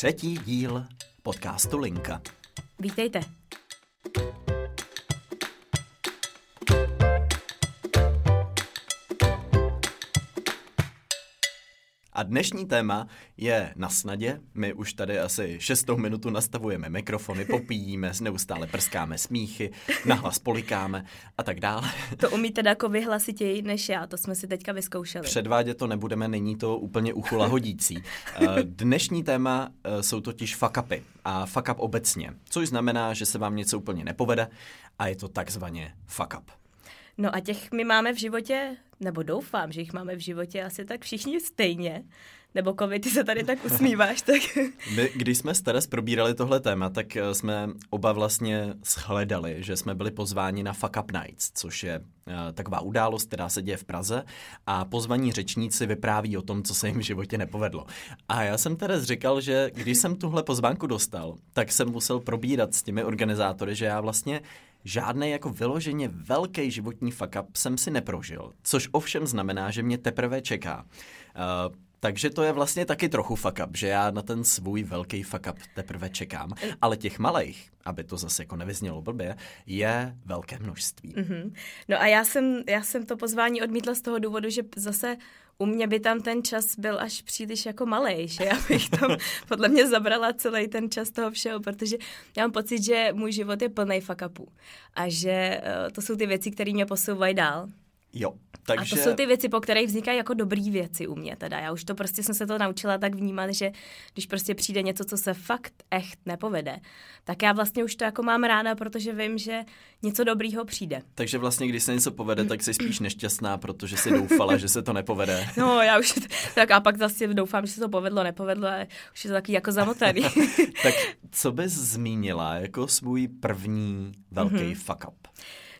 Třetí díl podcastu Linka. Vítejte. A dnešní téma je na snadě. My už tady asi šestou minutu nastavujeme mikrofony, popíjíme, neustále prskáme smíchy, nahlas polikáme a tak dále. To umíte jako vyhlasitěji než já, to jsme si teďka vyzkoušeli. Předvádět to nebudeme, není to úplně uchu lahodící. Eh, Dnešní téma eh, jsou totiž fuck upy a fuck up obecně, což znamená, že se vám něco úplně nepovede a je to takzvaně fuck up. No a těch my máme v životě, nebo doufám, že jich máme v životě asi tak všichni stejně. Nebo Kovi, ty se tady tak usmíváš, tak... My, když jsme s Teres probírali tohle téma, tak eh, jsme oba vlastně shledali, že jsme byli pozváni na Fuck Up Nights, což je uh, taková událost, která se děje v Praze a pozvaní řečníci vypráví o tom, co se jim v životě nepovedlo. A já jsem Teres říkal, že když jsem tuhle pozvánku dostal, tak jsem musel probírat s těmi organizátory, že já vlastně žádný jako vyloženě velký životní fuck up jsem si neprožil, což ovšem znamená, že mě teprve čeká. Uh, takže to je vlastně taky trochu fuck up, že já na ten svůj velký fuck up teprve čekám. Ale těch malých, aby to zase jako nevyznělo blbě, je velké množství. Mm-hmm. No a já jsem, já jsem to pozvání odmítla z toho důvodu, že zase u mě by tam ten čas byl až příliš jako malý, že já bych tam podle mě zabrala celý ten čas toho všeho, protože já mám pocit, že můj život je plný fuck upů a že uh, to jsou ty věci, které mě posouvají dál. Jo, takže... A to jsou ty věci, po kterých vznikají jako dobrý věci u mě teda. Já už to prostě jsem se to naučila tak vnímat, že když prostě přijde něco, co se fakt echt nepovede, tak já vlastně už to jako mám ráda, protože vím, že něco dobrýho přijde. Takže vlastně, když se něco povede, tak jsi spíš nešťastná, protože si doufala, že se to nepovede. No, já už tak a pak zase doufám, že se to povedlo, nepovedlo a už je to taky jako zamotaný. tak co bys zmínila jako svůj první velký mm-hmm. fuck up?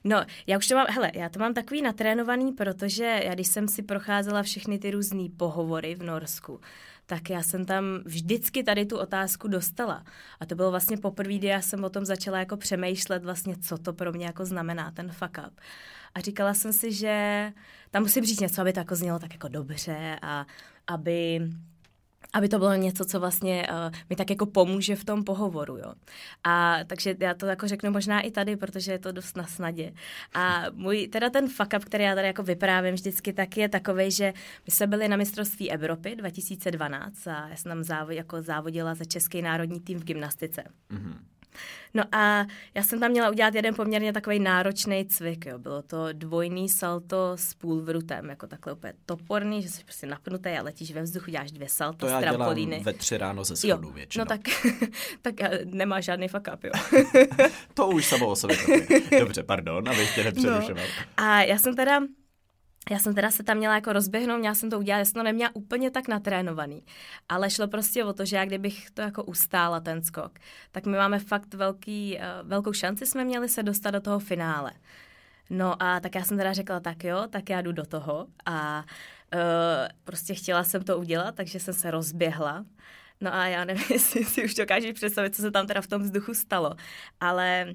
No, já už to mám, hele, já to mám takový natrénovaný, protože já když jsem si procházela všechny ty různé pohovory v Norsku, tak já jsem tam vždycky tady tu otázku dostala. A to bylo vlastně poprvé, kdy já jsem o tom začala jako přemýšlet vlastně, co to pro mě jako znamená, ten fuck up. A říkala jsem si, že tam musím říct něco, aby to jako znělo tak jako dobře a aby aby to bylo něco, co vlastně uh, mi tak jako pomůže v tom pohovoru, jo. A takže já to jako řeknu možná i tady, protože je to dost na snadě. A můj, teda ten fuck up, který já tady jako vyprávím vždycky, tak je takový, že my jsme byli na mistrovství Evropy 2012 a já jsem tam závod, jako závodila za český národní tým v gymnastice. Mm-hmm. No a já jsem tam měla udělat jeden poměrně takový náročný cvik, jo. Bylo to dvojný salto s půlvrutem, jako takhle úplně toporný, že jsi prostě napnutý a letíš ve vzduchu, děláš dvě salto to já dělám ve tři ráno ze schodu jo. většinou. No tak, tak eh, nemá žádný fuck up, jo. to už samo o sobě. Dobře, pardon, abych tě nepřerušoval. No. A já jsem teda já jsem teda se tam měla jako rozběhnout, měla jsem to udělat, já jsem to neměla úplně tak natrénovaný. Ale šlo prostě o to, že já kdybych to jako ustála ten skok, tak my máme fakt velký, uh, velkou šanci jsme měli se dostat do toho finále. No a tak já jsem teda řekla, tak jo, tak já jdu do toho a uh, prostě chtěla jsem to udělat, takže jsem se rozběhla. No a já nevím, jestli si už dokážeš představit, co se tam teda v tom vzduchu stalo, ale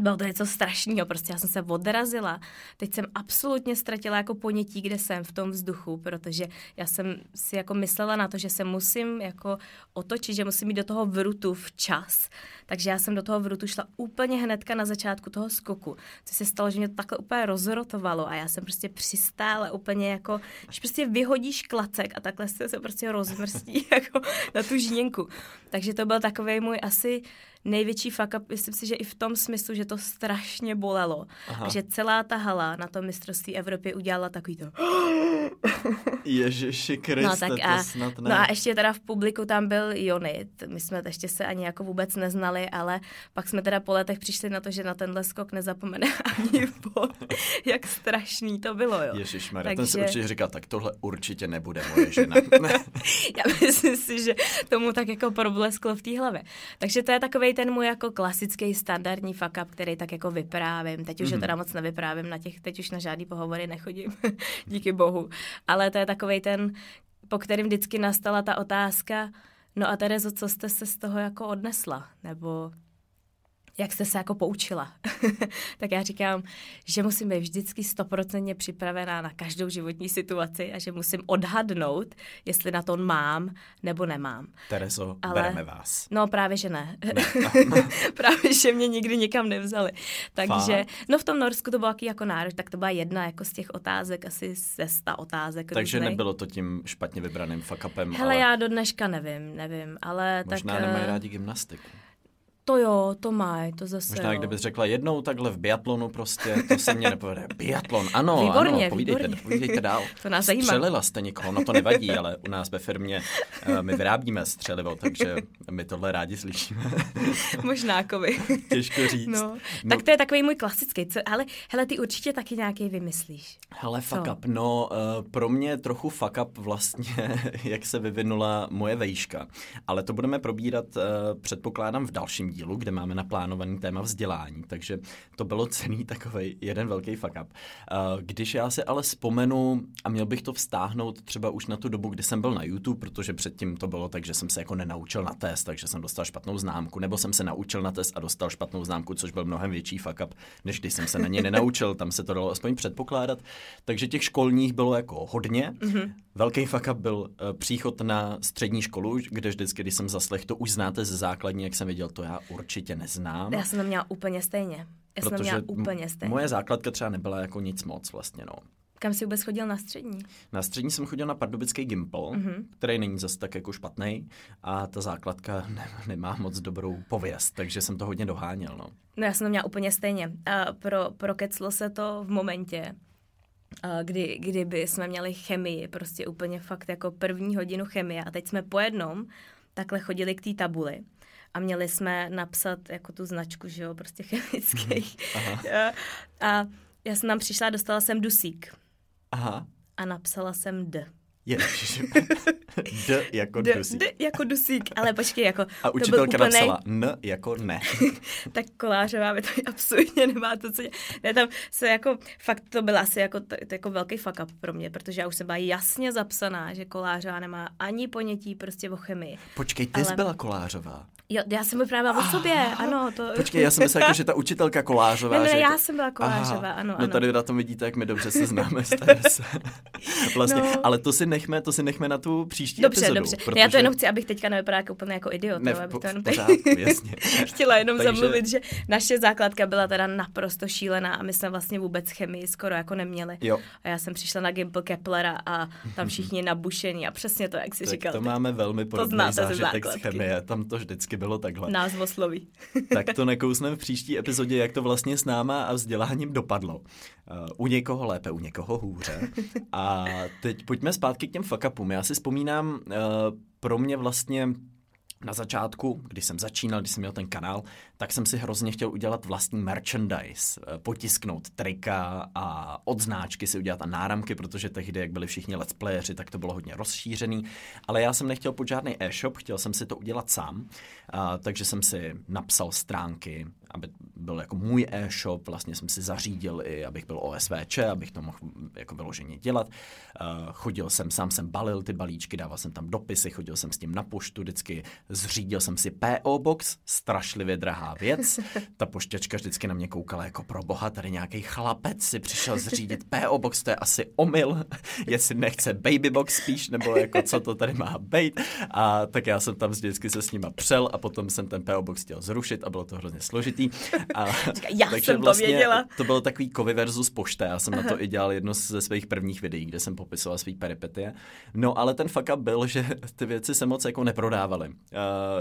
bylo to něco strašného, prostě já jsem se odrazila. Teď jsem absolutně ztratila jako ponětí, kde jsem v tom vzduchu, protože já jsem si jako myslela na to, že se musím jako otočit, že musím jít do toho vrutu včas. Takže já jsem do toho vrutu šla úplně hnedka na začátku toho skoku. Co se stalo, že mě to takhle úplně rozrotovalo a já jsem prostě přistála úplně jako, že prostě vyhodíš klacek a takhle se, se prostě rozmrstí jako na tu žínku. Takže to byl takový můj asi největší fuck up, myslím si, že i v tom smyslu, že to strašně bolelo. Aha. A že celá ta hala na tom mistrovství Evropy udělala takový to... Ježiši Kriste, no, tak a, to snad ne. No a ještě teda v publiku tam byl Jonit. My jsme ještě se ani jako vůbec neznali, ale pak jsme teda po letech přišli na to, že na tenhle skok nezapomene ani bod. Jak strašný to bylo, jo. Ježiš Takže... ten si určitě říkal, tak tohle určitě nebude moje žena. Já myslím si, že tomu tak jako problesklo v té hlavě. Takže to je takový ten můj jako klasický standardní fuck up, který tak jako vyprávím. Teď už mm-hmm. teda moc nevyprávím na těch, teď už na žádný pohovory nechodím, díky bohu. Ale to je takový ten, po kterým vždycky nastala ta otázka, no a Terezo, co jste se z toho jako odnesla? Nebo jak jste se jako poučila. tak já říkám, že musím být vždycky stoprocentně připravená na každou životní situaci a že musím odhadnout, jestli na to mám nebo nemám. Terezo, Ale... bereme vás. No právě, že ne. ne. právě, že mě nikdy nikam nevzali. Takže, Fá. no v tom Norsku to bylo jaký jako nároč, tak to byla jedna jako z těch otázek, asi ze sta otázek. Takže různej. nebylo to tím špatně vybraným fuck-upem. Hele, ale... já do dneška nevím, nevím, ale Možná tak... nemají eh, rádi gymnastiku. To jo, to má, to zase Možná, jo. kdybys řekla jednou takhle v biatlonu prostě, to se mě nepovede. Biatlon, ano, výborně, ano, povídejte, výborně. povídejte dál. To nás zajímá. Střelila jste někoho, no to nevadí, ale u nás ve firmě uh, my vyrábíme střelivo, takže my tohle rádi slyšíme. Možná, kovy. Těžko říct. No. no. Tak to je takový můj klasický, co, ale hele, ty určitě taky nějaký vymyslíš. Hele, fuck co? up, no uh, pro mě trochu fuck up vlastně, jak se vyvinula moje vejška, ale to budeme probírat, uh, předpokládám, v dalším dílu, kde máme na plánovaný téma vzdělání, takže to bylo cený takový jeden velký fuck up. Když já se ale vzpomenu a měl bych to vztáhnout třeba už na tu dobu, kdy jsem byl na YouTube, protože předtím to bylo tak, že jsem se jako nenaučil na test, takže jsem dostal špatnou známku, nebo jsem se naučil na test a dostal špatnou známku, což byl mnohem větší fuck up, než když jsem se na ně nenaučil, tam se to dalo aspoň předpokládat. Takže těch školních bylo jako hodně. Mm-hmm. Velký fuck up byl uh, příchod na střední školu, kde vždycky, když jsem zaslech, to už znáte ze základní, jak jsem viděl, to já určitě neznám. Já jsem to měla úplně stejně. Já jsem to měla úplně stejně. Moje základka třeba nebyla jako nic moc vlastně, no. Kam jsi vůbec chodil na střední? Na střední jsem chodil na pardubický Gimpel, mm-hmm. který není zase tak jako špatný a ta základka ne, nemá moc dobrou pověst, takže jsem to hodně doháněl, no. No já jsem to měla úplně stejně. A pro, prokeclo se to v momentě, kdy, kdyby jsme měli chemii, prostě úplně fakt jako první hodinu chemie a teď jsme po jednom takhle chodili k té tabuli a měli jsme napsat jako tu značku, že jo, prostě chemických. Mhm. a, a já jsem tam přišla a dostala jsem dusík. Aha. A napsala jsem D. Ježiš. D jako D, dusík. D jako dusík, ale počkej, jako... A učitelka úplnej... napsala N jako ne. tak kolářová mi to absolutně nemá to, co... Ne, tam se jako, fakt to byl asi jako, to, to jako velký fuck up pro mě, protože já už jsem byla jasně zapsaná, že kolářová nemá ani ponětí prostě o chemii. Počkej, ty ale... jsi byla kolářová. Jo, já jsem vyprávěla o sobě, ano. To... Počkej, já jsem myslela, jako, že ta učitelka kolářová. Ne, ne, já jako... jsem byla kolářová, ano, no ano. No tady na tom vidíte, jak my dobře se známe vlastně, no. ale to si nechme, to si nechme na tu příští dobře, epizodu. Dobře, protože... Já to jenom chci, abych teďka nevypadala jako úplně jako idiot. Ne, abych to jenom pořádku, jasně. chtěla jenom Takže... zamluvit, že naše základka byla teda naprosto šílená a my jsme vlastně vůbec chemii skoro jako neměli. Jo. A já jsem přišla na Gimple Keplera a tam všichni nabušení a přesně to, jak si tak říkal. to máme velmi podobný zážitek z chemie, tam to vždycky bylo takhle. Nás osloví. tak to nekousneme v příští epizodě, jak to vlastně s náma a vzděláním dopadlo. Uh, u někoho lépe, u někoho hůře. A teď pojďme zpátky k těm fuck upům. Já si vzpomínám, uh, pro mě vlastně na začátku, když jsem začínal, když jsem měl ten kanál, tak jsem si hrozně chtěl udělat vlastní merchandise, eh, potisknout trika a odznáčky si udělat a náramky, protože tehdy, jak byli všichni let's playeri, tak to bylo hodně rozšířený, ale já jsem nechtěl pod žádný e-shop, chtěl jsem si to udělat sám, a, takže jsem si napsal stránky, aby byl jako můj e-shop, vlastně jsem si zařídil i, abych byl OSVČ, abych to mohl jako vyloženě dělat. Uh, chodil jsem, sám jsem balil ty balíčky, dával jsem tam dopisy, chodil jsem s tím na poštu, vždycky zřídil jsem si PO Box, strašlivě drahá věc. Ta pošťačka vždycky na mě koukala jako pro boha, tady nějaký chlapec si přišel zřídit PO Box, to je asi omyl, jestli nechce Baby Box spíš, nebo jako co to tady má být. A tak já jsem tam vždycky se s nima přel a potom jsem ten PO Box chtěl zrušit a bylo to hrozně složitý. A, já takže jsem vlastně to věděla. To bylo takový kovy versus pošta. Já jsem Aha. na to i dělal jedno ze svých prvních videí, kde jsem popisoval svý peripetie. No ale ten fuck up byl, že ty věci se moc jako neprodávaly. Uh,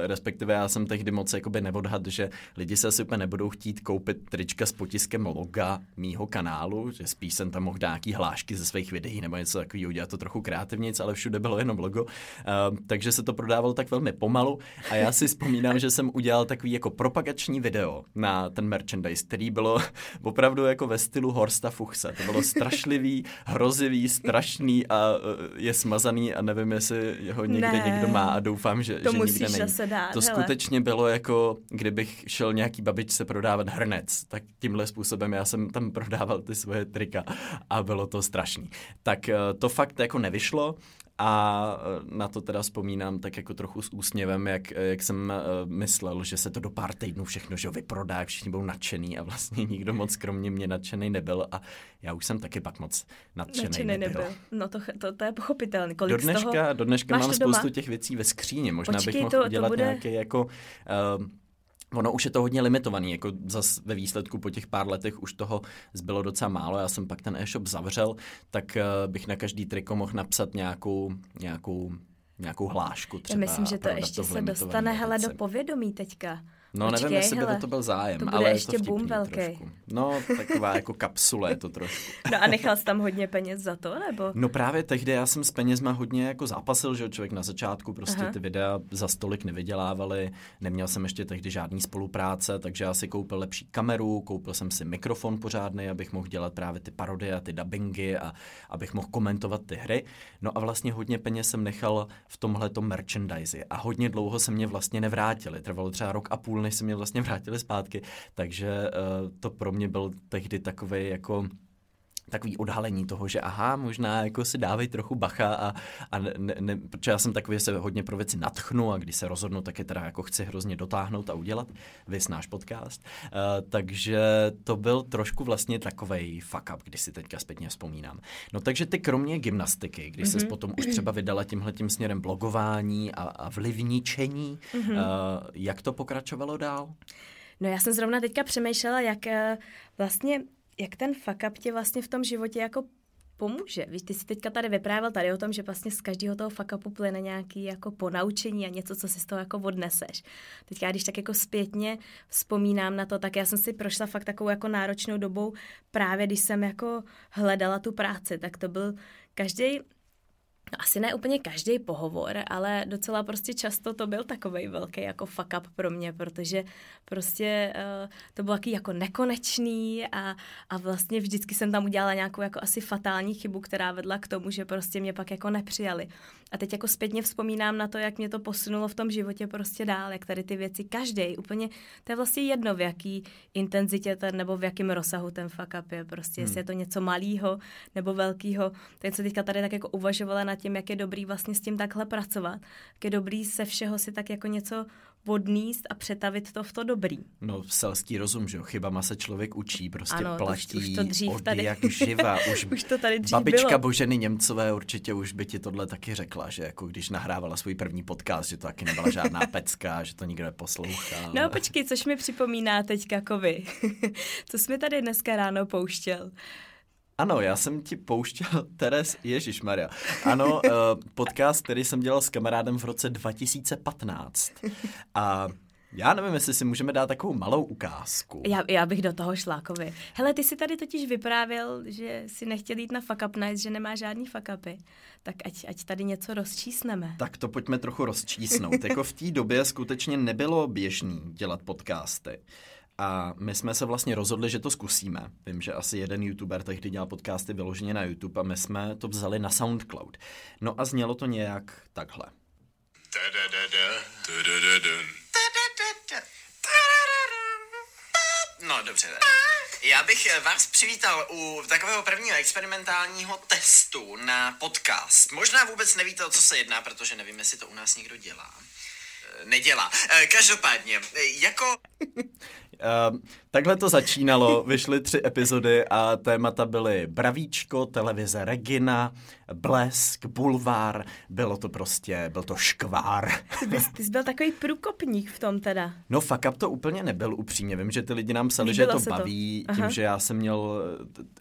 respektive já jsem tehdy moc jakoby neodhad, že lidi se asi úplně nebudou chtít koupit trička s potiskem loga mýho kanálu, že spíš jsem tam mohl dát nějaký hlášky ze svých videí nebo něco takového, udělat to trochu kreativnic, ale všude bylo jenom logo. Uh, takže se to prodávalo tak velmi pomalu a já si vzpomínám, že jsem udělal takový jako propagační video na ten merchandise, který bylo opravdu jako ve stylu Horsta Fuchse. To bylo strašlivý, hrozivý, strašný a e, je smazaný a nevím, jestli ho někde ne. někdo má a doufám, že, to že nikde není. Dát, to hele. skutečně bylo jako, kdybych šel nějaký babičce prodávat hrnec, tak tímhle způsobem já jsem tam prodával ty svoje trika a bylo to strašný. Tak e, to fakt jako nevyšlo A eh, na to teda vzpomínám tak jako trochu s úsměvem, jak, jak jsem myslel, že se to do pár týdnů všechno že vyprodá, všichni budou nadšený a vlastně nikdo moc kromě mě nadšený nebyl a já už jsem taky pak moc nadšený, nadšený nebyl. nebyl. No to, to, to je pochopitelné. Kolik do dneška, z toho do dneška mám spoustu doma? těch věcí ve skříně, možná Počkej, bych mohl to, udělat to bude... nějaký jako... Uh, Ono už je to hodně limitovaný, jako zas ve výsledku po těch pár letech už toho zbylo docela málo, já jsem pak ten e-shop zavřel, tak uh, bych na každý triko mohl napsat nějakou, nějakou, nějakou hlášku třeba. Já myslím, že to ještě se dostane hele do povědomí teďka. No Počkej, nevím, jestli hele, by to byl zájem, to bude ale ještě je to boom velký. Trošku. No, taková jako kapsule je to trošku. No a nechal jsi tam hodně peněz za to, nebo? No právě tehdy já jsem s penězma hodně jako zápasil, že člověk na začátku prostě Aha. ty videa za stolik nevydělávali, neměl jsem ještě tehdy žádný spolupráce, takže já si koupil lepší kameru, koupil jsem si mikrofon pořádný, abych mohl dělat právě ty parodie a ty dubbingy a abych mohl komentovat ty hry. No a vlastně hodně peněz jsem nechal v tomhle merchandise a hodně dlouho se mě vlastně nevrátili. Trvalo třeba rok a půl půl, než se mě vlastně vrátili zpátky, takže uh, to pro mě byl tehdy takový jako takový odhalení toho, že aha, možná jako si dávej trochu bacha a, a ne, ne, protože já jsem takový, že se hodně pro věci natchnu a když se rozhodnu, tak je teda jako chci hrozně dotáhnout a udělat, vys náš podcast. Uh, takže to byl trošku vlastně takový fuck up, když si teďka zpětně vzpomínám. No takže ty kromě gymnastiky, když mm-hmm. potom už třeba vydala tímhletím směrem blogování a, a vlivničení, mm-hmm. uh, jak to pokračovalo dál? No já jsem zrovna teďka přemýšlela, jak uh, vlastně jak ten fuck up tě vlastně v tom životě jako pomůže. Víš, ty jsi teďka tady vyprávěl tady o tom, že vlastně z každého toho fuck upu plyne nějaký jako ponaučení a něco, co si z toho jako odneseš. Teď já když tak jako zpětně vzpomínám na to, tak já jsem si prošla fakt takovou jako náročnou dobou právě, když jsem jako hledala tu práci, tak to byl každý No asi ne úplně každý pohovor, ale docela prostě často to byl takový velký jako fuck up pro mě, protože prostě uh, to bylo taky jako nekonečný a, a vlastně vždycky jsem tam udělala nějakou jako asi fatální chybu, která vedla k tomu, že prostě mě pak jako nepřijali. A teď jako zpětně vzpomínám na to, jak mě to posunulo v tom životě prostě dál, jak tady ty věci každý úplně, to je vlastně jedno, v jaký intenzitě ten, nebo v jakém rozsahu ten fuck up je, prostě hmm. jestli je to něco malého nebo velkého. Teď se teďka tady tak jako uvažovala nad tím, jak je dobrý vlastně s tím takhle pracovat, jak je dobrý se všeho si tak jako něco odníst a přetavit to v to dobrý. No, selský rozum, že jo, chybama se člověk učí, prostě ano, platí to už, už to dřív od tady. jak živa. Už, už to tady dřív babička bylo. Boženy Němcové určitě už by ti tohle taky řekla, že jako když nahrávala svůj první podcast, že to taky nebyla žádná pecka, že to nikdo neposlouchal. No počkej, což mi připomíná teďka kovy. Co jsi mi tady dneska ráno pouštěl? Ano, já jsem ti pouštěl, Teres, Ježíš Maria. Ano, uh, podcast, který jsem dělal s kamarádem v roce 2015. A já nevím, jestli si můžeme dát takovou malou ukázku. Já, já bych do toho šlákovi. Hele, ty si tady totiž vyprávěl, že si nechtěl jít na fuck up night, že nemá žádný fuck upy. Tak ať, ať tady něco rozčísneme. Tak to pojďme trochu rozčísnout. jako v té době skutečně nebylo běžný dělat podcasty. A my jsme se vlastně rozhodli, že to zkusíme. Vím, že asi jeden youtuber tehdy dělal podcasty vyloženě na YouTube a my jsme to vzali na SoundCloud. No a znělo to nějak takhle. No dobře. Já bych vás přivítal u takového prvního experimentálního testu na podcast. Možná vůbec nevíte, o co se jedná, protože nevím, jestli to u nás někdo dělá. Nedělá. Každopádně, jako... Uh, takhle to začínalo, vyšly tři epizody a témata byly Bravíčko, televize Regina, Blesk, Bulvár, bylo to prostě, byl to škvár. Ty jsi, ty jsi byl takový průkopník v tom teda. No fuck up to úplně nebyl upřímně, vím, že ty lidi nám psali, Líbilo že to baví, to. tím, že já jsem měl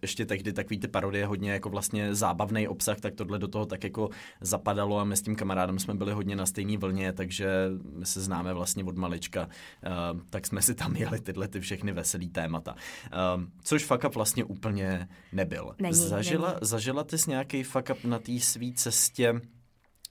ještě tehdy takový ty parodie hodně jako vlastně zábavný obsah, tak tohle do toho tak jako zapadalo a my s tím kamarádem jsme byli hodně na stejné vlně, takže my se známe vlastně od malička, uh, tak jsme si tam jeli tyhle ty všechny veselý témata. Um, což fuck up vlastně úplně nebyl. Není, zažila, není. zažila ty jsi nějaký fuck up na té své cestě,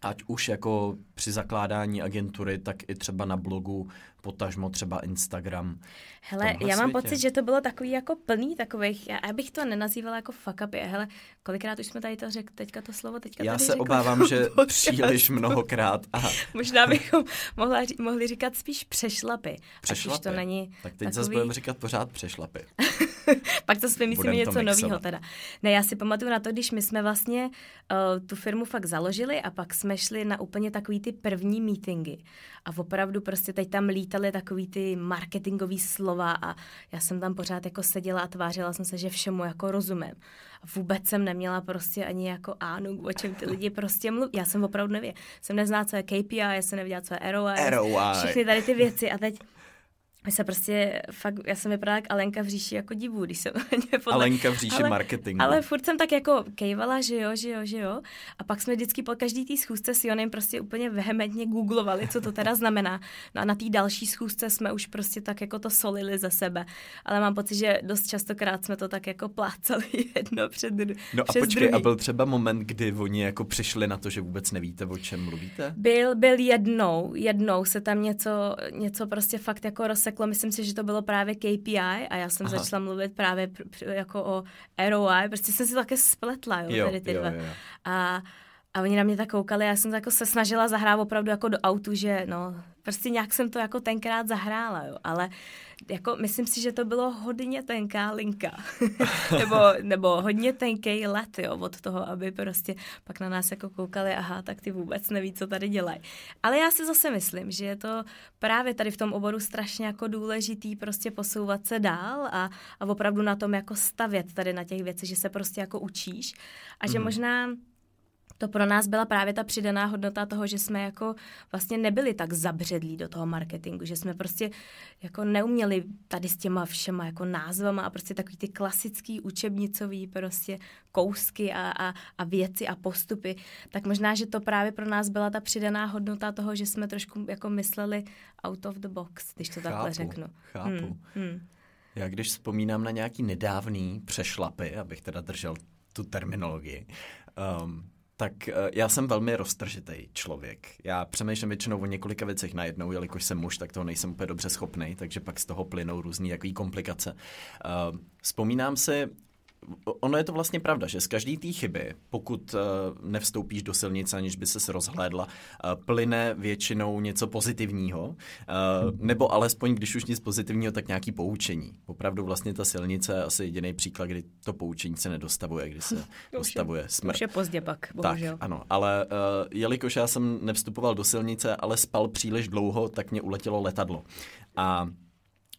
ať už jako při zakládání agentury, tak i třeba na blogu potažmo třeba Instagram. Hele, já mám světě. pocit, že to bylo takový jako plný takových, já, já bych to nenazývala jako fuck upy. Hele, kolikrát už jsme tady to řekl, teďka to slovo, teďka Já tady se obávám, že příliš mnohokrát. A... Možná bychom mohla, mohli říkat spíš přešlapy. Přešlapy? to není tak teď takový... zase budeme říkat pořád přešlapy. Pak to vymyslíme něco nového teda. Ne, já si pamatuju na to, když my jsme vlastně uh, tu firmu fakt založili a pak jsme šli na úplně takový ty první meetingy. A opravdu prostě teď tam lítaly takový ty marketingový slova a já jsem tam pořád jako seděla a tvářila jsem se, že všemu jako rozumím. A vůbec jsem neměla prostě ani jako ánu, o čem ty lidi prostě mluví. Já jsem opravdu nevěděla. Jsem nezná, co je KPI, já jsem nevěděla, co je ROI. ROI. Všechny tady ty věci a teď my se prostě fakt, já jsem vypadala jak Alenka v říši jako divu, když jsem podle, Alenka v říši ale, marketingu. Ale furt jsem tak jako kejvala, že jo, že jo, že jo. A pak jsme vždycky po každý té schůzce s Jonem prostě úplně vehementně googlovali, co to teda znamená. No a na té další schůzce jsme už prostě tak jako to solili ze sebe. Ale mám pocit, že dost častokrát jsme to tak jako plácali jedno před No a počkej, druhý. a byl třeba moment, kdy oni jako přišli na to, že vůbec nevíte, o čem mluvíte? Byl, byl jednou, jednou se tam něco, něco prostě fakt jako rozseklo řeklo, myslím si, že to bylo právě KPI a já jsem Aha. začala mluvit právě pr- pr- jako o ROI, prostě jsem si to také spletla, jo, jo tady ty jo, dva. Jo, jo. A a oni na mě tak koukali, já jsem jako se snažila zahrát opravdu jako do autu, že no, prostě nějak jsem to jako tenkrát zahrála, jo, ale jako myslím si, že to bylo hodně tenká linka, nebo, nebo hodně tenký let, jo, od toho, aby prostě pak na nás jako koukali, aha, tak ty vůbec neví, co tady dělají. Ale já si zase myslím, že je to právě tady v tom oboru strašně jako důležitý prostě posouvat se dál a, a opravdu na tom jako stavět tady na těch věcech, že se prostě jako učíš a že mm. možná to pro nás byla právě ta přidaná hodnota toho, že jsme jako vlastně nebyli tak zabředlí do toho marketingu, že jsme prostě jako neuměli tady s těma všema jako názvama a prostě takový ty klasický učebnicový prostě kousky a, a, a věci a postupy, tak možná, že to právě pro nás byla ta přidaná hodnota toho, že jsme trošku jako mysleli out of the box, když to chápu, takhle řeknu. Chápu. Hmm, hmm. Já když vzpomínám na nějaký nedávný přešlapy, abych teda držel tu terminologii, um, tak eh, já jsem velmi roztržitý člověk. Já přemýšlím většinou o několika věcech najednou, jelikož jsem muž, tak toho nejsem úplně dobře schopný, takže pak z toho plynou různé jaký komplikace. Uh, vzpomínám si, ono je to vlastně pravda, že z každé té chyby, pokud uh, nevstoupíš do silnice, aniž by se rozhlédla, uh, plyne většinou něco pozitivního, uh, nebo alespoň, když už nic pozitivního, tak nějaký poučení. Opravdu vlastně ta silnice je asi jediný příklad, kdy to poučení se nedostavuje, kdy se dostavuje smrt. Už je pozdě pak, bohužel. Tak, ano, ale jelikož já jsem nevstupoval do silnice, ale spal příliš dlouho, tak mě uletělo letadlo. A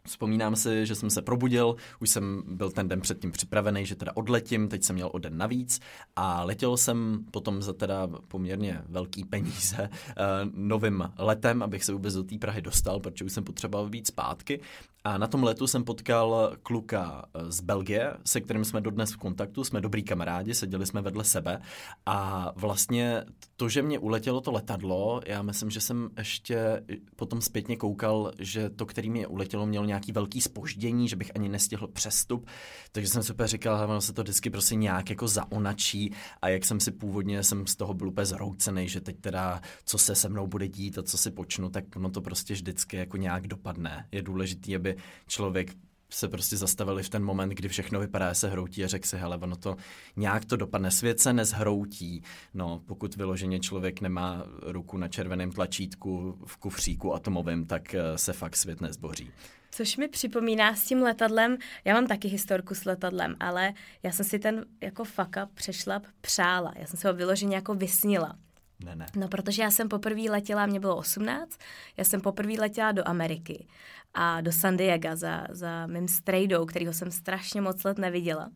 Vzpomínám si, že jsem se probudil, už jsem byl ten den předtím připravený, že teda odletím, teď jsem měl o den navíc a letěl jsem potom za teda poměrně velký peníze uh, novým letem, abych se vůbec do té Prahy dostal, protože už jsem potřeboval víc zpátky a na tom letu jsem potkal kluka eh, z Belgie, se kterým jsme dodnes v kontaktu, jsme dobrý kamarádi, seděli jsme vedle sebe. A vlastně to, že mě uletělo to letadlo, já myslím, že jsem ještě potom zpětně koukal, že to, který mě uletělo, mělo nějaký velký spoždění, že bych ani nestihl přestup, takže jsem si úplně říkal, že se to vždycky prostě nějak jako zaonačí. A jak jsem si původně, jsem z toho byl úplně zroucený, že teď teda, co se se mnou bude dít a co si počnu, tak no to prostě vždycky jako nějak dopadne. Je důležité, aby člověk se prostě zastavili v ten moment, kdy všechno vypadá, se hroutí a řekl si, hele, ono to nějak to dopadne. Svět se nezhroutí, no, pokud vyloženě člověk nemá ruku na červeném tlačítku v kufříku atomovém, tak eh, se fakt svět nezboří. Což mi připomíná s tím letadlem, já mám taky historku s letadlem, ale já jsem si ten jako faka přešlap přála. Já jsem se ho vyloženě jako vysnila. Ne, ne. No, protože já jsem poprvé letěla, mě bylo 18, já jsem poprvé letěla do Ameriky a do San Diego za, za mým strejdou, kterýho jsem strašně moc let neviděla.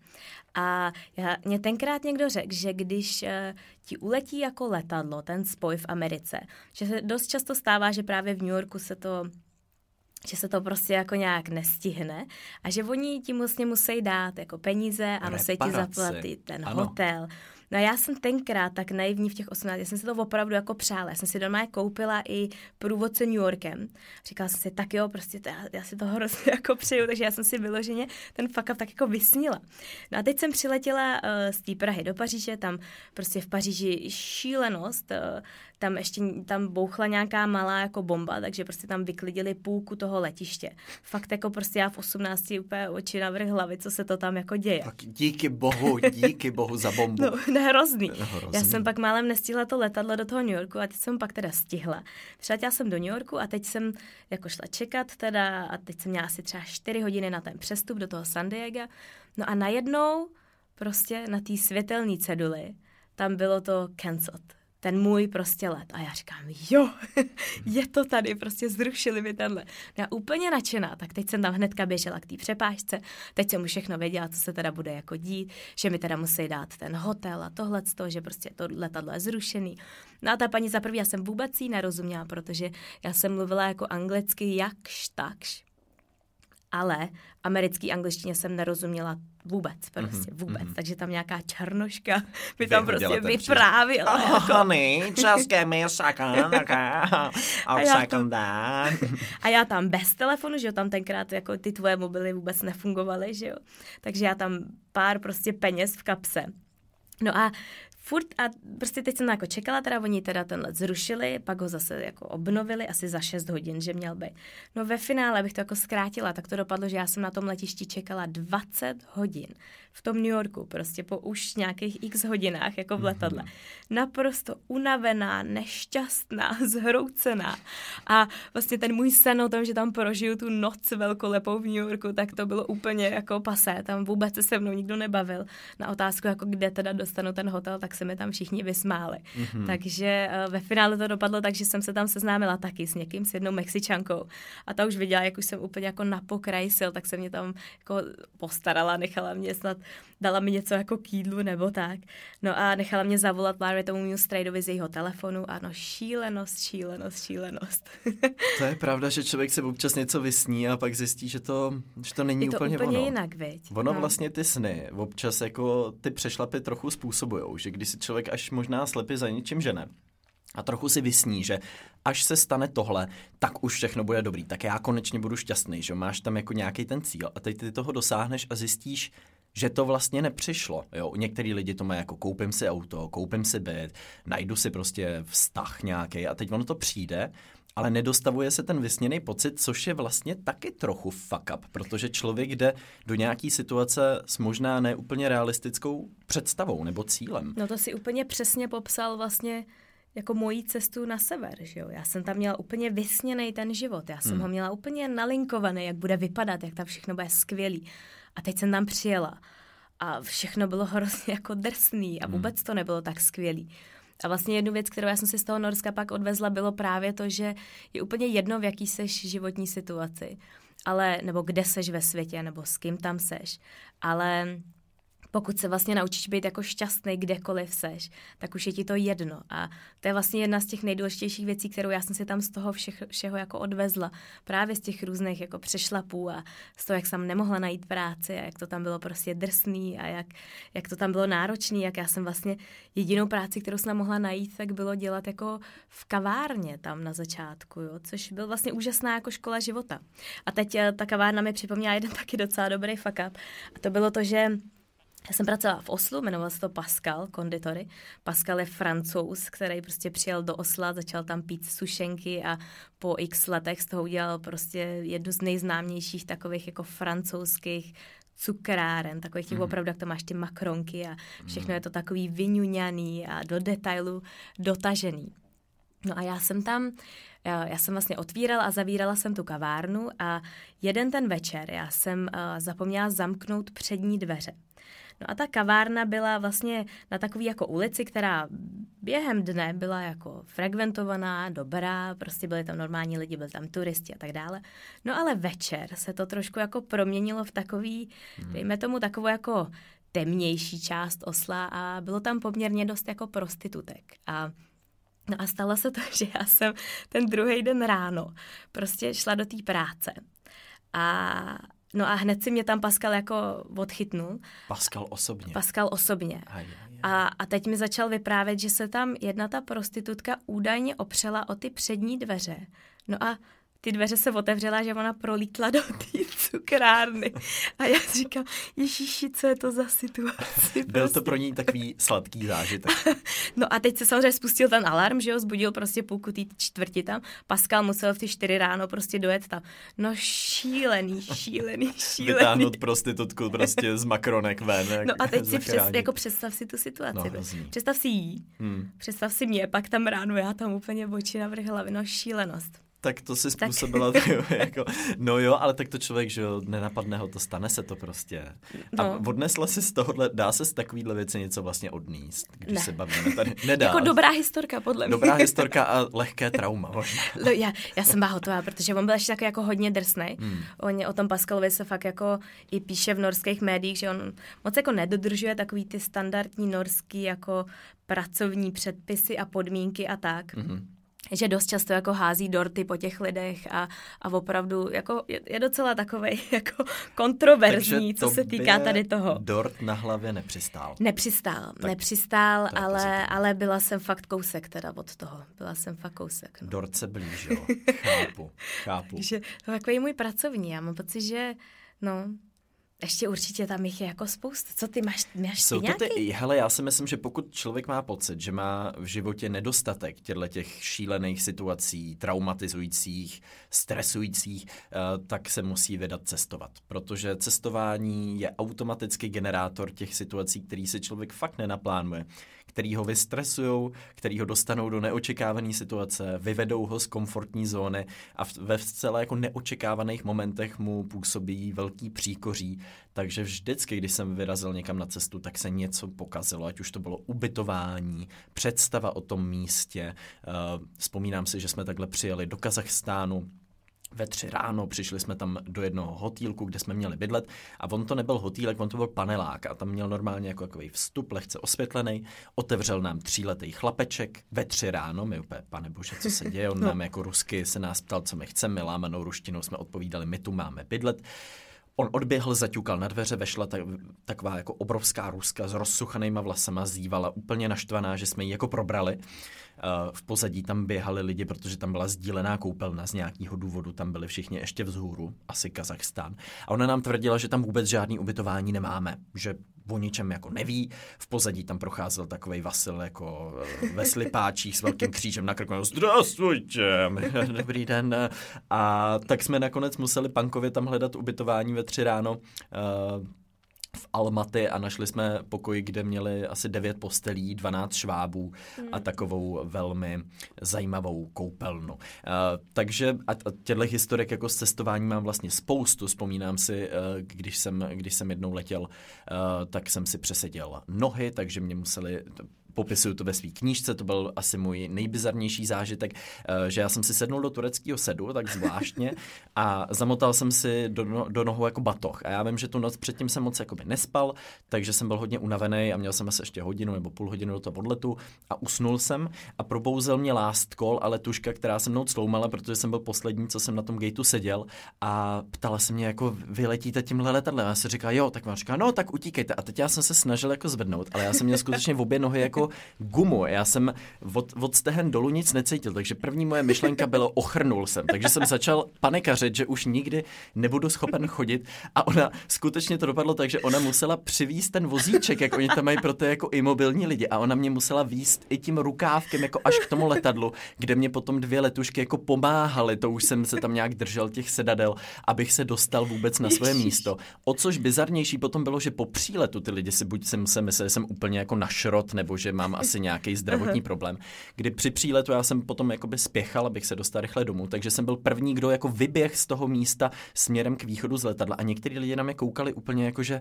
A já, mě tenkrát někdo řekl, že když uh, ti uletí jako letadlo, ten spoj v Americe, že se dost často stává, že právě v New Yorku se to že se to prostě jako nějak nestihne a že oni ti vlastně musí dát jako peníze a musí ti zaplatit ten ano. hotel, No a já jsem tenkrát tak naivní v těch 18, já jsem si to opravdu jako přála. Já jsem si doma koupila i průvodce New Yorkem. Říkala jsem si, tak jo, prostě to, já, já si to hrozně jako přeju, takže já jsem si vyloženě ten fuck up tak jako vysnila. No a teď jsem přiletěla uh, z té Prahy do Paříže, tam prostě v Paříži šílenost, uh, tam ještě tam bouchla nějaká malá jako bomba, takže prostě tam vyklidili půlku toho letiště. Fakt jako prostě já v 18 úplně oči na vrch hlavy, co se to tam jako děje. Tak díky bohu, díky bohu za bombu. No, ne, hrozný. No, hrozný. Já jsem pak málem nestihla to letadlo do toho New Yorku a teď jsem pak teda stihla. Přiletěla jsem do New Yorku a teď jsem jako šla čekat teda a teď jsem měla asi třeba 4 hodiny na ten přestup do toho San Diego. No a najednou prostě na té světelné ceduli tam bylo to cancelled ten můj prostě let. A já říkám, jo, je to tady, prostě zrušili mi tenhle. Já úplně nadšená, tak teď jsem tam hnedka běžela k té přepážce, teď jsem už všechno věděla, co se teda bude jako dít, že mi teda musí dát ten hotel a tohle, že prostě to letadlo je zrušený. No a ta paní za prvý, já jsem vůbec jí nerozuměla, protože já jsem mluvila jako anglicky jakž takž ale americký angličtině jsem nerozuměla vůbec, prostě mm-hmm, vůbec. Mm-hmm. Takže tam nějaká černoška by tam prostě vyprávěla. Oh, jako... honey, just give me a second, okay. a, já tam, a já tam bez telefonu, že jo, tam tenkrát jako ty tvoje mobily vůbec nefungovaly, že jo. Takže já tam pár prostě peněz v kapse. No a furt a prostě teď jsem jako čekala, teda oni teda ten let zrušili, pak ho zase jako obnovili asi za 6 hodin, že měl být. No ve finále bych to jako zkrátila, tak to dopadlo, že já jsem na tom letišti čekala 20 hodin v tom New Yorku, prostě po už nějakých x hodinách, jako v letadle. Mm-hmm. Naprosto unavená, nešťastná, zhroucená. A vlastně ten můj sen o tom, že tam prožiju tu noc velkolepou v New Yorku, tak to bylo úplně jako pasé. Tam vůbec se se mnou nikdo nebavil. Na otázku, jako kde teda dostanu ten hotel, tak se mi tam všichni vysmáli. Mm-hmm. Takže uh, ve finále to dopadlo tak, že jsem se tam seznámila taky s někým, s jednou Mexičankou. A ta už viděla, jak už jsem úplně jako na pokraji sil, tak se mě tam jako postarala, nechala mě snad dala mi něco jako k jídlu nebo tak. No a nechala mě zavolat právě tomu mému strajdovi z jejího telefonu a no šílenost, šílenost, šílenost. to je pravda, že člověk se občas něco vysní a pak zjistí, že to, že to není je to úplně, úplně ono. jinak, viď? Ono no. vlastně ty sny občas jako ty přešlapy trochu způsobují, že když si člověk až možná slepý za něčím žene, a trochu si vysní, že až se stane tohle, tak už všechno bude dobrý, tak já konečně budu šťastný, že máš tam jako nějaký ten cíl a teď ty toho dosáhneš a zjistíš, že to vlastně nepřišlo. Jo? Některý lidi to mají jako koupím si auto, koupím si byt, najdu si prostě vztah nějaký a teď ono to přijde, ale nedostavuje se ten vysněný pocit, což je vlastně taky trochu fuck up, protože člověk jde do nějaký situace s možná neúplně realistickou představou nebo cílem. No to si úplně přesně popsal vlastně jako mojí cestu na sever, že jo. Já jsem tam měla úplně vysněný ten život, já jsem hmm. ho měla úplně nalinkovaný, jak bude vypadat, jak tam všechno bude skvělý. A teď jsem tam přijela a všechno bylo hrozně jako drsný a hmm. vůbec to nebylo tak skvělý. A vlastně jednu věc, kterou já jsem si z toho Norska pak odvezla, bylo právě to, že je úplně jedno, v jaký seš životní situaci, ale, nebo kde seš ve světě, nebo s kým tam seš, ale pokud se vlastně naučíš být jako šťastný kdekoliv seš, tak už je ti to jedno. A to je vlastně jedna z těch nejdůležitějších věcí, kterou já jsem si tam z toho všech, všeho jako odvezla. Právě z těch různých jako přešlapů a z toho, jak jsem nemohla najít práci a jak to tam bylo prostě drsný a jak, jak to tam bylo náročný, jak já jsem vlastně jedinou práci, kterou jsem mohla najít, tak bylo dělat jako v kavárně tam na začátku, jo, což byl vlastně úžasná jako škola života. A teď eh, ta kavárna mi připomněla jeden taky docela dobrý fuck up. A to bylo to, že já jsem pracovala v Oslu, jmenoval se to Pascal konditory. Pascal je francouz, který prostě přijel do Osla, začal tam pít sušenky a po x letech z toho udělal prostě jednu z nejznámějších takových jako francouzských cukráren, takových těch mm. opravdu, jak to máš ty makronky a všechno mm. je to takový vyňuňaný a do detailu dotažený. No a já jsem tam, já jsem vlastně otvírala a zavírala jsem tu kavárnu a jeden ten večer já jsem zapomněla zamknout přední dveře. No a ta kavárna byla vlastně na takové jako ulici, která během dne byla jako frekventovaná, dobrá, prostě byli tam normální lidi, byli tam turisti a tak dále. No ale večer se to trošku jako proměnilo v takový, hmm. dejme tomu takovou jako temnější část Osla a bylo tam poměrně dost jako prostitutek. A No a stalo se to, že já jsem ten druhý den ráno prostě šla do té práce. A No a hned si mě tam Pascal jako odchytnul. Pascal osobně. Pascal osobně. Aj, aj, aj. A, a teď mi začal vyprávět, že se tam jedna ta prostitutka údajně opřela o ty přední dveře. No a ty dveře se otevřela, že ona prolítla do té cukrárny. A já říkám, ježiši, co je to za situaci? Byl prostě. to pro ní takový sladký zážitek. no a teď se samozřejmě spustil ten alarm, že jo, zbudil prostě půlku té čtvrti tam. Pascal musel v ty čtyři ráno prostě dojet tam. No šílený, šílený, šílený. Vytáhnout prostitutku prostě z makronek ven. No a teď si přes, jako představ si tu situaci. No, představ si jí, hmm. představ si mě, pak tam ráno já tam úplně oči navrh hlavy, no šílenost tak to si způsobila, tak. jako, no jo, ale tak to člověk, že jo, nenapadne ho, to stane se to prostě. No. A odnesla si z tohohle, dá se z takovýhle věci něco vlastně odníst, když ne. se bavíme tady. Nedá. Jako dobrá historka, podle mě. Dobrá historka a lehké trauma možná. No, já, já jsem byla hotová, protože on byl ještě takový jako hodně drsný. Hmm. On o tom Pascalovi se fakt jako i píše v norských médiích, že on moc jako nedodržuje takový ty standardní norský jako pracovní předpisy a podmínky a tak. Hmm že dost často jako hází dorty po těch lidech a, a opravdu jako je, je docela takový jako kontroverzní, co se týká tady toho. Dort na hlavě nepřistál. Nepřistál, tak nepřistál, ale, ale byla jsem fakt kousek teda od toho. Byla jsem fakt kousek. No. Dort se blížil, chápu, chápu. Takže to je takový můj pracovní, já mám pocit, že no, ještě určitě tam jich je jako spousta. Co ty máš, máš Jsou ty nějaký? to ty, hele, já si myslím, že pokud člověk má pocit, že má v životě nedostatek těchto těch šílených situací, traumatizujících, stresujících, eh, tak se musí vydat cestovat. Protože cestování je automaticky generátor těch situací, který si člověk fakt nenaplánuje který ho vystresují, který ho dostanou do neočekávané situace, vyvedou ho z komfortní zóny a ve zcela jako neočekávaných momentech mu působí velký příkoří. Takže vždycky, když jsem vyrazil někam na cestu, tak se něco pokazilo, ať už to bylo ubytování, představa o tom místě. Uh, vzpomínám si, že jsme takhle přijeli do Kazachstánu, ve tři ráno, přišli jsme tam do jednoho hotýlku, kde jsme měli bydlet a on to nebyl hotýlek, on to byl panelák a tam měl normálně jako takový vstup, lehce osvětlený, otevřel nám tříletý chlapeček ve tři ráno, my úplně, pane bože, co se děje, on nám jako rusky se nás ptal, co my chceme, lámanou ruštinou jsme odpovídali, my tu máme bydlet. On odběhl, zaťukal na dveře, vešla tak, taková jako obrovská ruska s rozsuchanýma vlasama, zývala úplně naštvaná, že jsme ji jako probrali. Eh, v pozadí tam běhali lidi, protože tam byla sdílená koupelna z nějakého důvodu, tam byli všichni ještě vzhůru, asi Kazachstán. A ona nám tvrdila, že tam vůbec žádný ubytování nemáme, že o ničem jako neví. V pozadí tam procházel takový Vasil jako eh, ve slipáčích s velkým křížem na krku. Zdravstvujte, dobrý den. A tak jsme nakonec museli Pankově tam hledat ubytování ve tři ráno. V Almaty a našli jsme pokoj, kde měli asi 9 postelí, 12 švábů hmm. a takovou velmi zajímavou koupelnu. Uh, takže a, a těchto historik jako s cestováním mám vlastně spoustu. Vzpomínám si, uh, když, jsem, když jsem jednou letěl, uh, tak jsem si přeseděl nohy, takže mě museli popisuju to ve své knížce, to byl asi můj nejbizarnější zážitek, eh, že já jsem si sednul do tureckého sedu, tak zvláštně, a zamotal jsem si do, no, do nohou jako batoh. A já vím, že tu noc předtím jsem moc jakoby nespal, takže jsem byl hodně unavený a měl jsem asi ještě hodinu nebo půl hodinu do toho odletu a usnul jsem a probouzel mě last call a letuška, která se mnou cloumala, protože jsem byl poslední, co jsem na tom gateu seděl a ptala se mě jako vyletíte tímhle letadlem. A já si říkal, jo, tak vám říká, no tak utíkejte. A teď já jsem se snažil jako zvednout, ale já jsem měl skutečně v obě nohy jako jako gumu. Já jsem od, od stehen dolů nic necítil, takže první moje myšlenka bylo ochrnul jsem. Takže jsem začal panikařit, že už nikdy nebudu schopen chodit a ona skutečně to dopadlo tak, že ona musela přivízt ten vozíček, jak oni tam mají pro ty jako imobilní lidi a ona mě musela výst i tím rukávkem jako až k tomu letadlu, kde mě potom dvě letušky jako pomáhaly, to už jsem se tam nějak držel těch sedadel, abych se dostal vůbec na své místo. O což bizarnější potom bylo, že po příletu ty lidi si buď jsem se mysleli, že jsem úplně jako na šrot, nebo že mám asi nějaký zdravotní problém. Kdy při příletu já jsem potom jakoby spěchal, abych se dostal rychle domů, takže jsem byl první, kdo jako vyběh z toho místa směrem k východu z letadla a někteří lidi na mě koukali úplně jako, že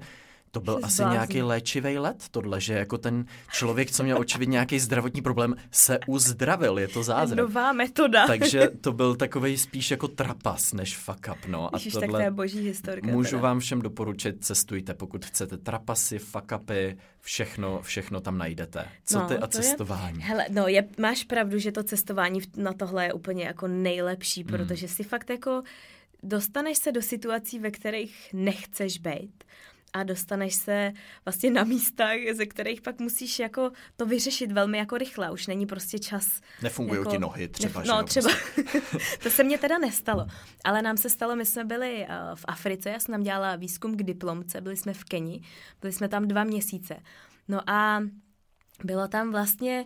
to byl asi zblází. nějaký léčivý let, tohle, že jako ten člověk, co měl očividně nějaký zdravotní problém, se uzdravil, je to zázrak. Nová metoda. Takže to byl takový spíš jako trapas, než fuck up, no. A Ježiš, tohle tak to je boží historka. Můžu teda. vám všem doporučit, cestujte, pokud chcete trapasy, fuck upy, všechno, všechno tam najdete. Co no, ty a cestování? Je, hele, no, je, máš pravdu, že to cestování na tohle je úplně jako nejlepší, hmm. protože si fakt jako dostaneš se do situací, ve kterých nechceš být a dostaneš se vlastně na místa, ze kterých pak musíš jako to vyřešit velmi jako rychle. Už není prostě čas. Nefungují jako, ti nohy třeba, nef- No že třeba, prostě. to se mně teda nestalo. Ale nám se stalo, my jsme byli uh, v Africe, já jsem tam dělala výzkum k diplomce, byli jsme v Keni, byli jsme tam dva měsíce. No a bylo tam vlastně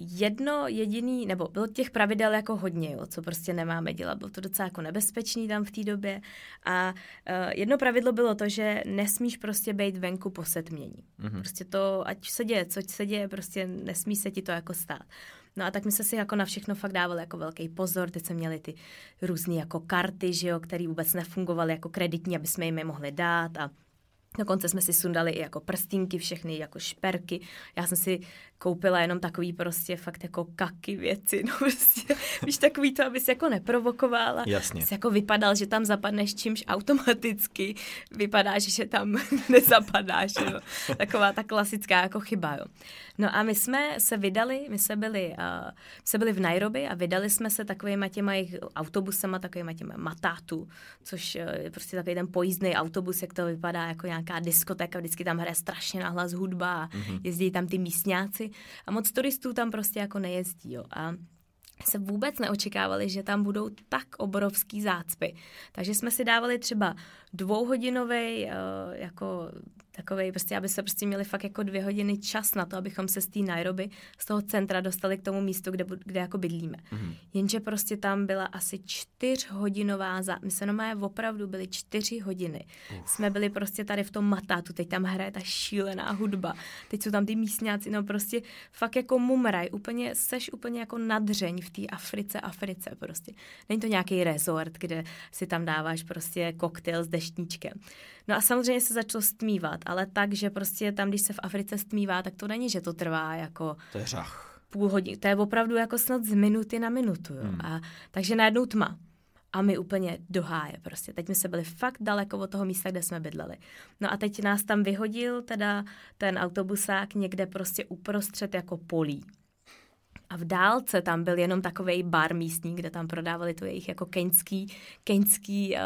jedno jediný, nebo bylo těch pravidel jako hodně, jo, co prostě nemáme dělat. Bylo to docela jako nebezpečný tam v té době. A uh, jedno pravidlo bylo to, že nesmíš prostě být venku po setmění. Mm-hmm. Prostě to, ať se děje, co se děje, prostě nesmí se ti to jako stát. No a tak my jsme si jako na všechno fakt dávali jako velký pozor, teď jsme měli ty různé jako karty, že jo, které vůbec nefungovaly jako kreditní, aby jsme jim je mohli dát a Dokonce jsme si sundali i jako prstínky, všechny jako šperky. Já jsem si koupila jenom takový prostě fakt jako kaky věci, no prostě, víš, takový to, abys jako neprovokovala. Jasně. Jsi jako vypadal, že tam zapadneš čímž automaticky vypadáš, že tam nezapadáš, jo. Taková ta klasická jako chyba, jo. No a my jsme se vydali, my jsme byli, uh, jsme byli v Nairobi a vydali jsme se takovýma těma jejich autobusama, takovýma těma matátu, což je prostě takový ten pojízdný autobus, jak to vypadá jako nějaká diskotéka, vždycky tam hraje strašně nahlas hudba a mm-hmm. jezdí tam ty místňáci a moc turistů tam prostě jako nejezdí, jo. A se vůbec neočekávali, že tam budou tak obrovský zácpy. Takže jsme si dávali třeba dvouhodinový uh, jako takový, prostě, aby se prostě měli fakt jako dvě hodiny čas na to, abychom se z té Nairobi, z toho centra dostali k tomu místu, kde, kde jako bydlíme. Mm-hmm. Jenže prostě tam byla asi čtyřhodinová, za... my se normálně opravdu byli čtyři hodiny. Uf. Jsme byli prostě tady v tom matátu, teď tam hraje ta šílená hudba, teď jsou tam ty místňáci, no prostě fakt jako mumraj, úplně, seš úplně jako nadřeň v té Africe, Africe prostě. Není to nějaký resort, kde si tam dáváš prostě koktejl s deštníčkem. No a samozřejmě se začalo stmívat, ale tak, že prostě tam, když se v Africe stmívá, tak to není, že to trvá jako... To je řach. Půl hodiny. To je opravdu jako snad z minuty na minutu. Jo. Hmm. A, takže najednou tma. A my úplně do háje prostě. Teď jsme se byli fakt daleko od toho místa, kde jsme bydleli. No a teď nás tam vyhodil teda ten autobusák někde prostě uprostřed jako polí. A v dálce tam byl jenom takový bar místní, kde tam prodávali to jejich jako keňský, keňský uh,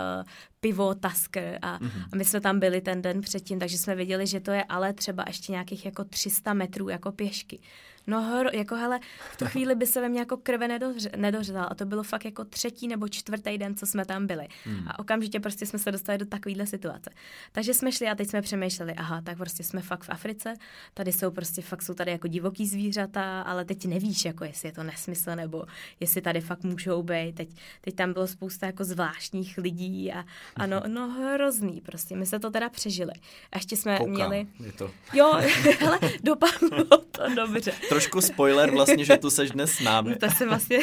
pivo Tasker a, mm-hmm. a my jsme tam byli ten den předtím, takže jsme věděli, že to je ale třeba ještě nějakých jako 300 metrů jako pěšky. No hro, jako hele, v tu chvíli by se ve mně jako krve nedořezal a to bylo fakt jako třetí nebo čtvrtý den, co jsme tam byli. Hmm. A okamžitě prostě jsme se dostali do takovéhle situace. Takže jsme šli a teď jsme přemýšleli, aha, tak prostě jsme fakt v Africe, tady jsou prostě fakt jsou tady jako divoký zvířata, ale teď nevíš, jako jestli je to nesmysl nebo jestli tady fakt můžou být. Teď, teď tam bylo spousta jako zvláštních lidí a ano, no hrozný prostě. My se to teda přežili. A ještě jsme Koukám, měli... Je to... Jo, ale dopadlo to dobře trošku spoiler vlastně, že tu seš dnes s námi. To se vlastně,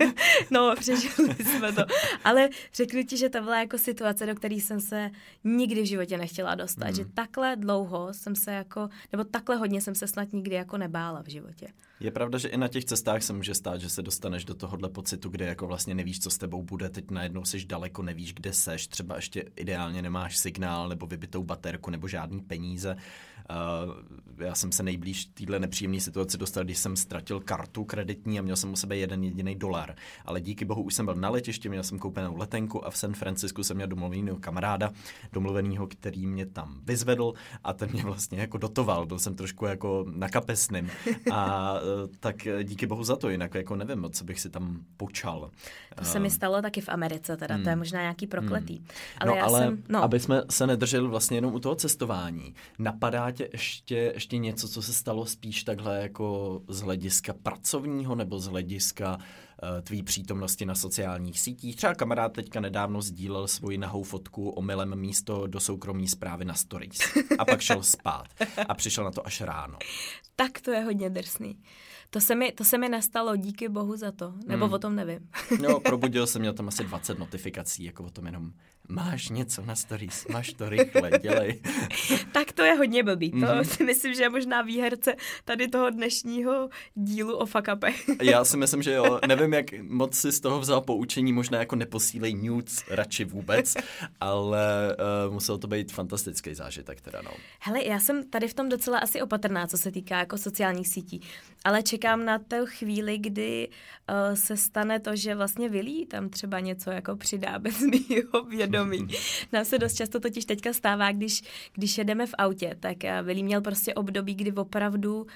no přežili jsme to. Ale řeknu ti, že to byla jako situace, do které jsem se nikdy v životě nechtěla dostat. Mm. Že takhle dlouho jsem se jako, nebo takhle hodně jsem se snad nikdy jako nebála v životě. Je pravda, že i na těch cestách se může stát, že se dostaneš do tohohle pocitu, kde jako vlastně nevíš, co s tebou bude, teď najednou seš daleko, nevíš, kde seš, třeba ještě ideálně nemáš signál nebo vybitou baterku nebo žádný peníze. Uh, já jsem se nejblíž téhle nepříjemné situaci dostal, když jsem ztratil kartu kreditní a měl jsem u sebe jeden jediný dolar. Ale díky bohu už jsem byl na letišti, měl jsem koupenou letenku a v San Francisku jsem měl domluveného kamaráda, domluveného, který mě tam vyzvedl a ten mě vlastně jako dotoval. Byl jsem trošku jako na kapesným. A uh, tak díky bohu za to, jinak jako nevím, co bych si tam počal. To se mi stalo taky v Americe, teda hmm. to je možná nějaký prokletý. Hmm. Ale, no, já ale jsem, no. aby jsme se nedrželi vlastně jenom u toho cestování, napadá tě ještě, ještě něco, co se stalo spíš takhle jako z hlediska pracovního nebo z hlediska uh, tvý přítomnosti na sociálních sítích. Třeba kamarád teďka nedávno sdílel svoji nahou fotku omylem místo do soukromí zprávy na stories. A pak šel spát. A přišel na to až ráno. Tak to je hodně drsný. To se mi, to se mi nestalo, díky bohu za to. Nebo hmm. o tom nevím. no, probudil jsem, měl tam asi 20 notifikací, jako o tom jenom máš něco na stories, máš to rychle, dělej. tak to je hodně blbý. To mm-hmm. si myslím, že je možná výherce tady toho dnešního dílu o fakape. Já si myslím, že jo. Nevím, jak moc si z toho vzal poučení, možná jako neposílej nudes radši vůbec, ale uh, musel to být fantastický zážitek teda, no. Hele, já jsem tady v tom docela asi opatrná, co se týká jako sociálních sítí, ale čekám na tu chvíli, kdy uh, se stane to, že vlastně Vilí tam třeba něco jako přidá bez mýho vědomí období. Nám se dost často totiž teďka stává, když, když jedeme v autě, tak Vili měl prostě období, kdy opravdu uh,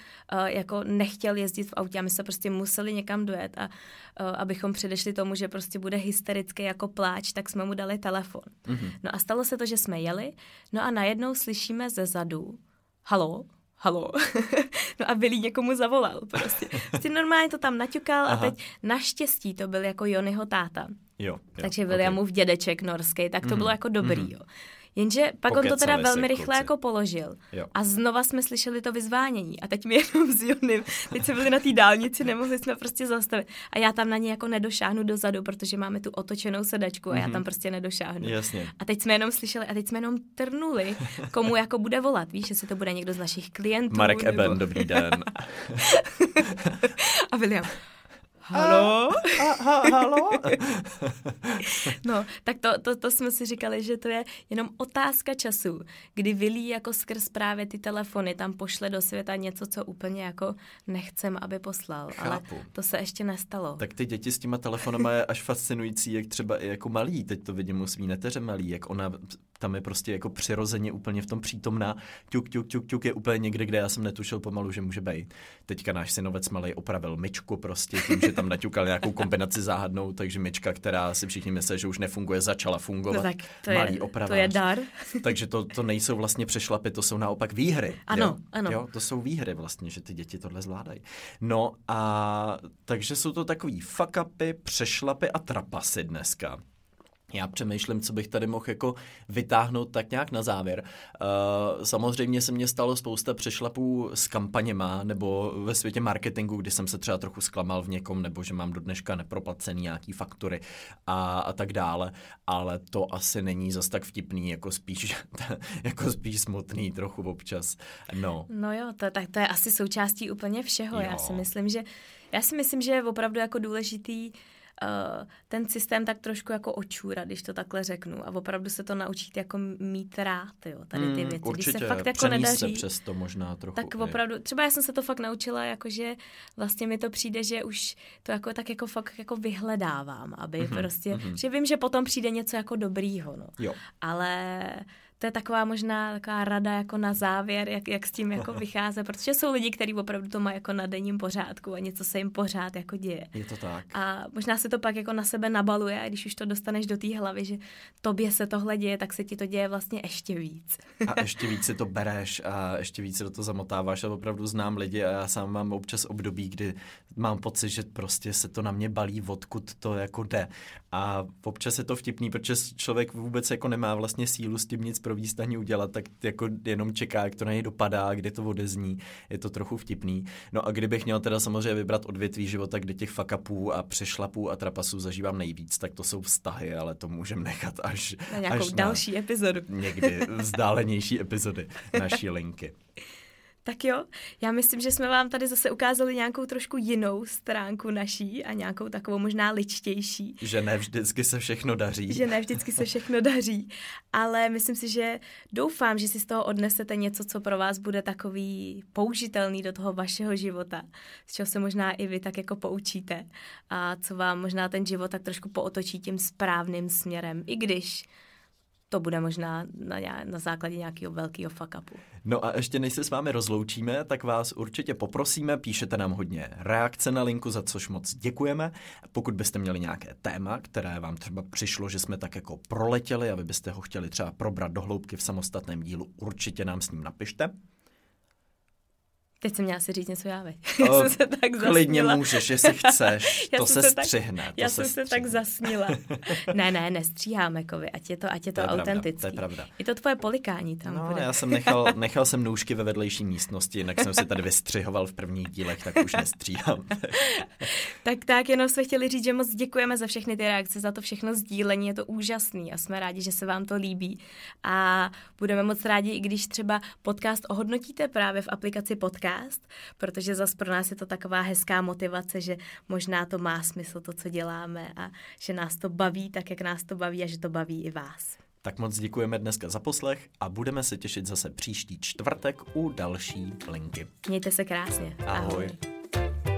jako nechtěl jezdit v autě a my se prostě museli někam dojet a uh, abychom předešli tomu, že prostě bude hysterický jako pláč, tak jsme mu dali telefon. Mm-hmm. No a stalo se to, že jsme jeli, no a najednou slyšíme ze zadu, halo, halo. no a Billy někomu zavolal prostě. Prostě normálně to tam naťukal Aha. a teď naštěstí to byl jako Jonyho táta. Jo, jo, Takže Williamův okay. dědeček norský, tak to mm-hmm. bylo jako dobrý, mm-hmm. jo. Jenže pak Pokecali on to teda velmi rychle kluci. jako položil. Jo. A znova jsme slyšeli to vyzvánění. A teď mi jenom s Jonem, teď jsme byli na té dálnici, nemohli jsme prostě zastavit. A já tam na ně jako nedošáhnu dozadu, protože máme tu otočenou sedačku a mm-hmm. já tam mhm. prostě nedošáhnu. Jasně. A teď jsme jenom slyšeli a teď jsme jenom trnuli, komu jako bude volat. Víš, jestli to bude někdo z našich klientů. Marek nebo... Eben, dobrý den. a William, Halo? A, a, halo? no, tak to, to, to jsme si říkali, že to je jenom otázka času, kdy vylí jako skrz právě ty telefony, tam pošle do světa něco, co úplně jako nechcem, aby poslal. Chápu. Ale to se ještě nestalo. Tak ty děti s těma telefonama je až fascinující, jak třeba i jako malí, teď to vidím u svý neteře malý, jak ona tam je prostě jako přirozeně úplně v tom přítomná. Tuk, tuk, tuk, tuk je úplně někde, kde já jsem netušil pomalu, že může být. Teďka náš synovec malý opravil myčku prostě tím, že tam naťukal nějakou kombinaci záhadnou, takže myčka, která si všichni myslí, že už nefunguje, začala fungovat. No tak to malý je, opravář. to je dar. takže to, to nejsou vlastně přešlapy, to jsou naopak výhry. Ano, jo? ano. Jo, to jsou výhry vlastně, že ty děti tohle zvládají. No a takže jsou to takový fuck upy, přešlapy a trapasy dneska. Já přemýšlím, co bych tady mohl jako vytáhnout tak nějak na závěr. Uh, samozřejmě se mně stalo spousta přešlapů s kampaněma nebo ve světě marketingu, kdy jsem se třeba trochu zklamal v někom, nebo že mám do dneška neproplacený nějaký faktury a, a tak dále, ale to asi není zas tak vtipný, jako spíš, jako spíš smutný trochu občas. No, no jo, to, tak to je asi součástí úplně všeho. Jo. Já si myslím, že já si myslím, že je opravdu jako důležitý uh, ten systém tak trošku jako očůra, když to takhle řeknu. A opravdu se to naučit jako mít rád, jo, tady ty hmm, věci. Mm, určitě, když se fakt jako nedaří, se přes to možná trochu. Tak opravdu, třeba já jsem se to fakt naučila, jakože vlastně mi to přijde, že už to jako tak jako fakt jako vyhledávám, aby mm-hmm, prostě, mm-hmm. že vím, že potom přijde něco jako dobrýho, no. Jo. Ale to je taková možná taková rada jako na závěr, jak, jak s tím jako vycházet, protože jsou lidi, kteří opravdu to mají jako na denním pořádku a něco se jim pořád jako děje. Je to tak. A možná se to pak jako na sebe nabaluje a když už to dostaneš do té hlavy, že tobě se tohle děje, tak se ti to děje vlastně ještě víc. a ještě víc si to bereš a ještě víc se do toho zamotáváš a opravdu znám lidi a já sám mám občas období, kdy mám pocit, že prostě se to na mě balí, odkud to jako jde. A občas je to vtipný, protože člověk vůbec jako nemá vlastně sílu s tím nic pro výstaní udělat, tak jako jenom čeká, jak to na něj dopadá, kdy to odezní. Je to trochu vtipný. No a kdybych měl teda samozřejmě vybrat odvětví života, kde těch fakapů a přešlapů a trapasů zažívám nejvíc, tak to jsou vztahy, ale to můžeme nechat až na nějakou až další na epizodu. Někdy vzdálenější epizody naší linky. Tak jo, já myslím, že jsme vám tady zase ukázali nějakou trošku jinou stránku naší a nějakou takovou možná ličtější. Že ne vždycky se všechno daří. Že ne vždycky se všechno daří, ale myslím si, že doufám, že si z toho odnesete něco, co pro vás bude takový použitelný do toho vašeho života, z čeho se možná i vy tak jako poučíte a co vám možná ten život tak trošku pootočí tím správným směrem, i když to bude možná na, na základě nějakého velkého fuck upu. No a ještě než se s vámi rozloučíme, tak vás určitě poprosíme, píšete nám hodně reakce na linku, za což moc děkujeme. Pokud byste měli nějaké téma, které vám třeba přišlo, že jsme tak jako proletěli a vy byste ho chtěli třeba probrat do hloubky v samostatném dílu, určitě nám s ním napište. Teď jsem měla si říct něco já, já jsem se tak zasnila. Klidně můžeš, jestli chceš, to se, se střihne. Tak, já se jsem se tak zasnila. ne, ne, nestříháme, kovy, ať je to, ať je to, to je autentický. Pravda, to je pravda. Je to tvoje polikání tam no, bude. já jsem nechal, nechal jsem nůžky ve vedlejší místnosti, jinak jsem se tady vystřihoval v prvních dílech, tak už nestříhám. tak tak, jenom jsme chtěli říct, že moc děkujeme za všechny ty reakce, za to všechno sdílení, je to úžasný a jsme rádi, že se vám to líbí. A budeme moc rádi, i když třeba podcast ohodnotíte právě v aplikaci podcast podcast, protože zas pro nás je to taková hezká motivace, že možná to má smysl to, co děláme a že nás to baví tak, jak nás to baví a že to baví i vás. Tak moc děkujeme dneska za poslech a budeme se těšit zase příští čtvrtek u další linky. Mějte se krásně. Ahoj. Ahoj.